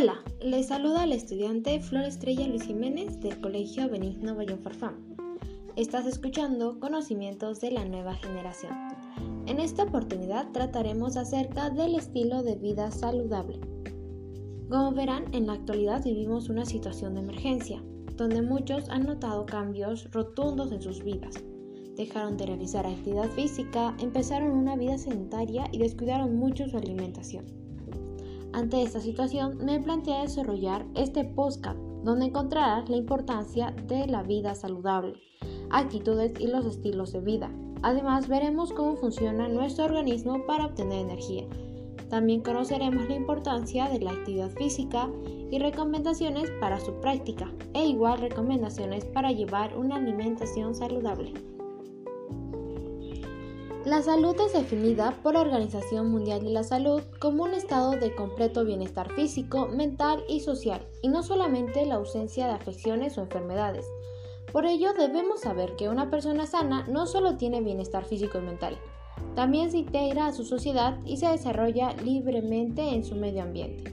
Hola, les saluda la estudiante Flor Estrella Luis Jiménez del Colegio Benigno Bayón Farfán. Estás escuchando Conocimientos de la Nueva Generación. En esta oportunidad trataremos acerca del estilo de vida saludable. Como verán, en la actualidad vivimos una situación de emergencia, donde muchos han notado cambios rotundos en sus vidas. Dejaron de realizar actividad física, empezaron una vida sedentaria y descuidaron mucho su alimentación. Ante esta situación, me planteé desarrollar este podcast donde encontrarás la importancia de la vida saludable, actitudes y los estilos de vida. Además, veremos cómo funciona nuestro organismo para obtener energía. También conoceremos la importancia de la actividad física y recomendaciones para su práctica, e igual recomendaciones para llevar una alimentación saludable. La salud es definida por la Organización Mundial de la Salud como un estado de completo bienestar físico, mental y social, y no solamente la ausencia de afecciones o enfermedades. Por ello debemos saber que una persona sana no solo tiene bienestar físico y mental, también se integra a su sociedad y se desarrolla libremente en su medio ambiente.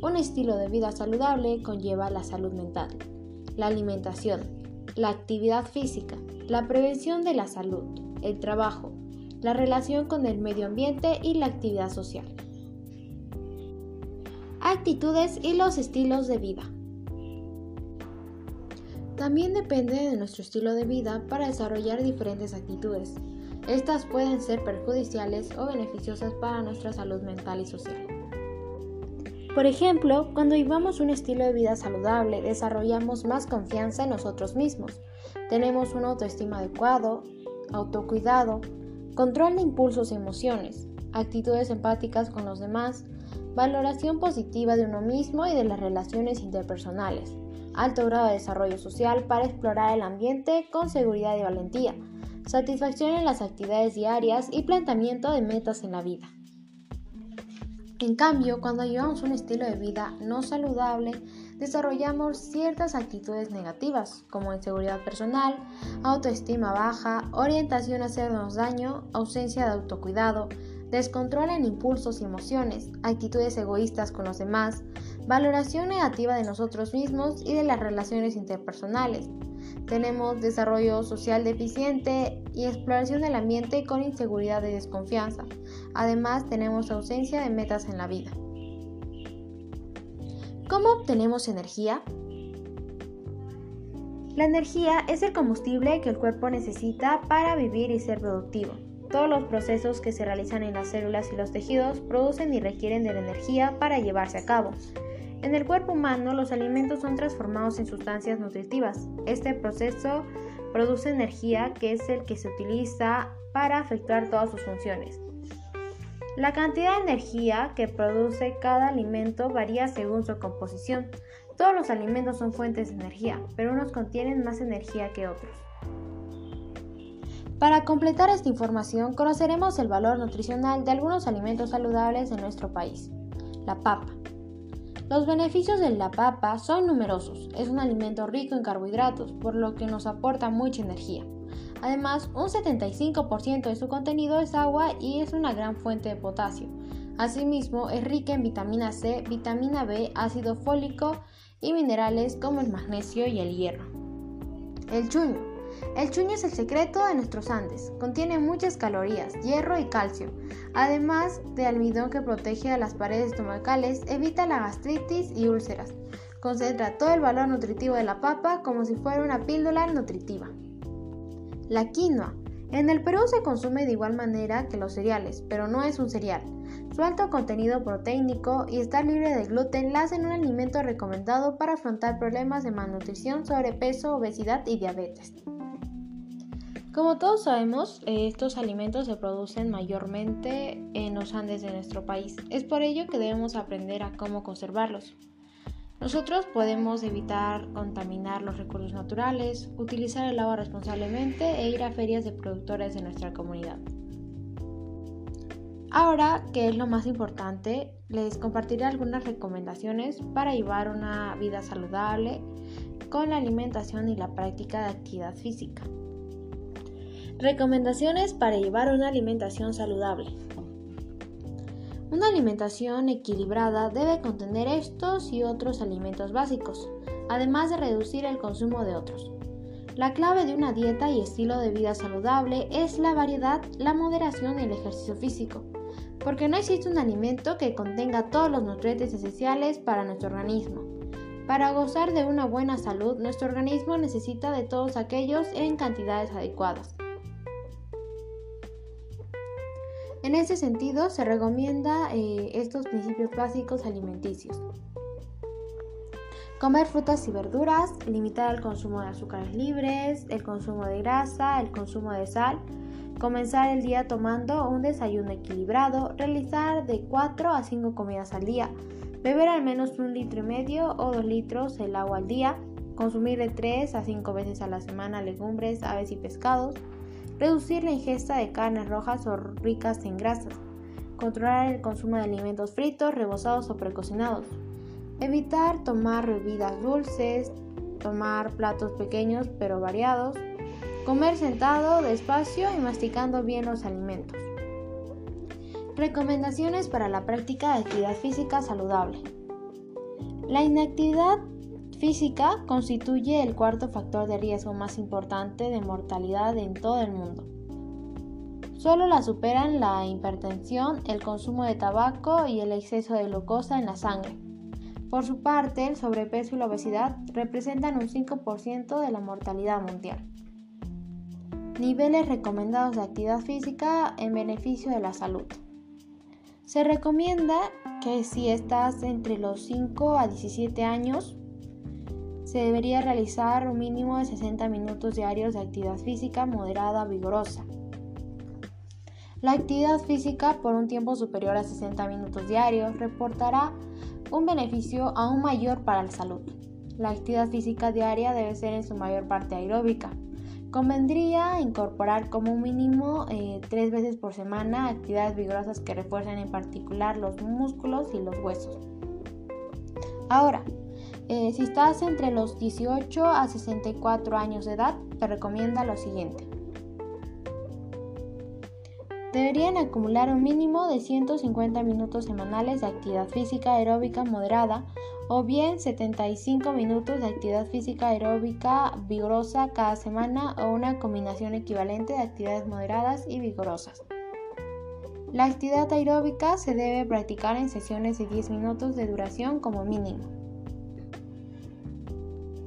Un estilo de vida saludable conlleva la salud mental, la alimentación, la actividad física, la prevención de la salud, el trabajo, la relación con el medio ambiente y la actividad social. Actitudes y los estilos de vida. También depende de nuestro estilo de vida para desarrollar diferentes actitudes. Estas pueden ser perjudiciales o beneficiosas para nuestra salud mental y social. Por ejemplo, cuando llevamos un estilo de vida saludable, desarrollamos más confianza en nosotros mismos. Tenemos una autoestima adecuado, autocuidado, control de impulsos y emociones, actitudes empáticas con los demás, valoración positiva de uno mismo y de las relaciones interpersonales, alto grado de desarrollo social para explorar el ambiente con seguridad y valentía, satisfacción en las actividades diarias y planteamiento de metas en la vida. En cambio, cuando llevamos un estilo de vida no saludable, desarrollamos ciertas actitudes negativas, como inseguridad personal, autoestima baja, orientación a hacernos daño, ausencia de autocuidado, descontrol en impulsos y emociones, actitudes egoístas con los demás, valoración negativa de nosotros mismos y de las relaciones interpersonales. Tenemos desarrollo social deficiente y exploración del ambiente con inseguridad y desconfianza. Además, tenemos ausencia de metas en la vida. ¿Cómo obtenemos energía? La energía es el combustible que el cuerpo necesita para vivir y ser productivo. Todos los procesos que se realizan en las células y los tejidos producen y requieren de la energía para llevarse a cabo. En el cuerpo humano los alimentos son transformados en sustancias nutritivas. Este proceso produce energía que es el que se utiliza para efectuar todas sus funciones. La cantidad de energía que produce cada alimento varía según su composición. Todos los alimentos son fuentes de energía, pero unos contienen más energía que otros. Para completar esta información, conoceremos el valor nutricional de algunos alimentos saludables en nuestro país. La papa. Los beneficios de la papa son numerosos. Es un alimento rico en carbohidratos, por lo que nos aporta mucha energía. Además, un 75% de su contenido es agua y es una gran fuente de potasio. Asimismo, es rica en vitamina C, vitamina B, ácido fólico y minerales como el magnesio y el hierro. El chuño. El chuño es el secreto de nuestros Andes. Contiene muchas calorías, hierro y calcio. Además de almidón que protege a las paredes estomacales, evita la gastritis y úlceras. Concentra todo el valor nutritivo de la papa como si fuera una píldora nutritiva. La quinoa. En el Perú se consume de igual manera que los cereales, pero no es un cereal. Su alto contenido proteínico y estar libre de gluten la hacen un alimento recomendado para afrontar problemas de malnutrición, sobrepeso, obesidad y diabetes. Como todos sabemos, estos alimentos se producen mayormente en los Andes de nuestro país. Es por ello que debemos aprender a cómo conservarlos. Nosotros podemos evitar contaminar los recursos naturales, utilizar el agua responsablemente e ir a ferias de productores de nuestra comunidad. Ahora, que es lo más importante, les compartiré algunas recomendaciones para llevar una vida saludable con la alimentación y la práctica de actividad física. Recomendaciones para llevar una alimentación saludable. Una alimentación equilibrada debe contener estos y otros alimentos básicos, además de reducir el consumo de otros. La clave de una dieta y estilo de vida saludable es la variedad, la moderación y el ejercicio físico, porque no existe un alimento que contenga todos los nutrientes esenciales para nuestro organismo. Para gozar de una buena salud, nuestro organismo necesita de todos aquellos en cantidades adecuadas. En ese sentido, se recomienda eh, estos principios básicos alimenticios. Comer frutas y verduras, limitar el consumo de azúcares libres, el consumo de grasa, el consumo de sal, comenzar el día tomando un desayuno equilibrado, realizar de 4 a 5 comidas al día, beber al menos un litro y medio o 2 litros el agua al día, consumir de 3 a 5 veces a la semana legumbres, aves y pescados, Reducir la ingesta de carnes rojas o ricas en grasas. Controlar el consumo de alimentos fritos, rebozados o precocinados. Evitar tomar bebidas dulces, tomar platos pequeños pero variados. Comer sentado, despacio y masticando bien los alimentos. Recomendaciones para la práctica de actividad física saludable. La inactividad física constituye el cuarto factor de riesgo más importante de mortalidad en todo el mundo. Solo la superan la hipertensión, el consumo de tabaco y el exceso de glucosa en la sangre. Por su parte, el sobrepeso y la obesidad representan un 5% de la mortalidad mundial. Niveles recomendados de actividad física en beneficio de la salud. Se recomienda que si estás entre los 5 a 17 años, se debería realizar un mínimo de 60 minutos diarios de actividad física moderada vigorosa. La actividad física por un tiempo superior a 60 minutos diarios reportará un beneficio aún mayor para la salud. La actividad física diaria debe ser en su mayor parte aeróbica. Convendría incorporar como mínimo eh, tres veces por semana actividades vigorosas que refuercen en particular los músculos y los huesos. Ahora, eh, si estás entre los 18 a 64 años de edad, te recomienda lo siguiente. Deberían acumular un mínimo de 150 minutos semanales de actividad física aeróbica moderada o bien 75 minutos de actividad física aeróbica vigorosa cada semana o una combinación equivalente de actividades moderadas y vigorosas. La actividad aeróbica se debe practicar en sesiones de 10 minutos de duración como mínimo.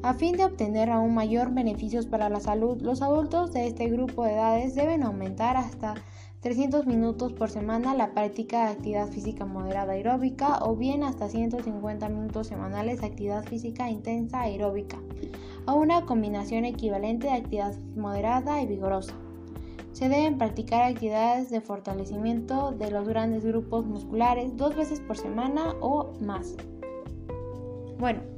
A fin de obtener aún mayor beneficios para la salud, los adultos de este grupo de edades deben aumentar hasta 300 minutos por semana la práctica de actividad física moderada aeróbica o bien hasta 150 minutos semanales de actividad física intensa aeróbica o una combinación equivalente de actividad moderada y vigorosa. Se deben practicar actividades de fortalecimiento de los grandes grupos musculares dos veces por semana o más. Bueno,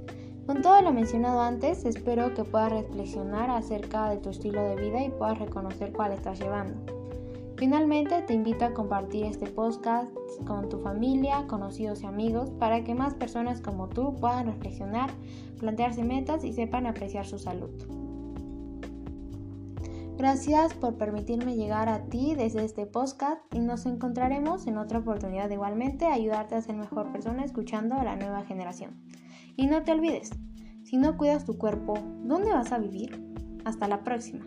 con todo lo mencionado antes, espero que puedas reflexionar acerca de tu estilo de vida y puedas reconocer cuál estás llevando. Finalmente, te invito a compartir este podcast con tu familia, conocidos y amigos para que más personas como tú puedan reflexionar, plantearse metas y sepan apreciar su salud. Gracias por permitirme llegar a ti desde este podcast y nos encontraremos en otra oportunidad igualmente ayudarte a ser mejor persona escuchando a la nueva generación. Y no te olvides, si no cuidas tu cuerpo, ¿dónde vas a vivir? Hasta la próxima.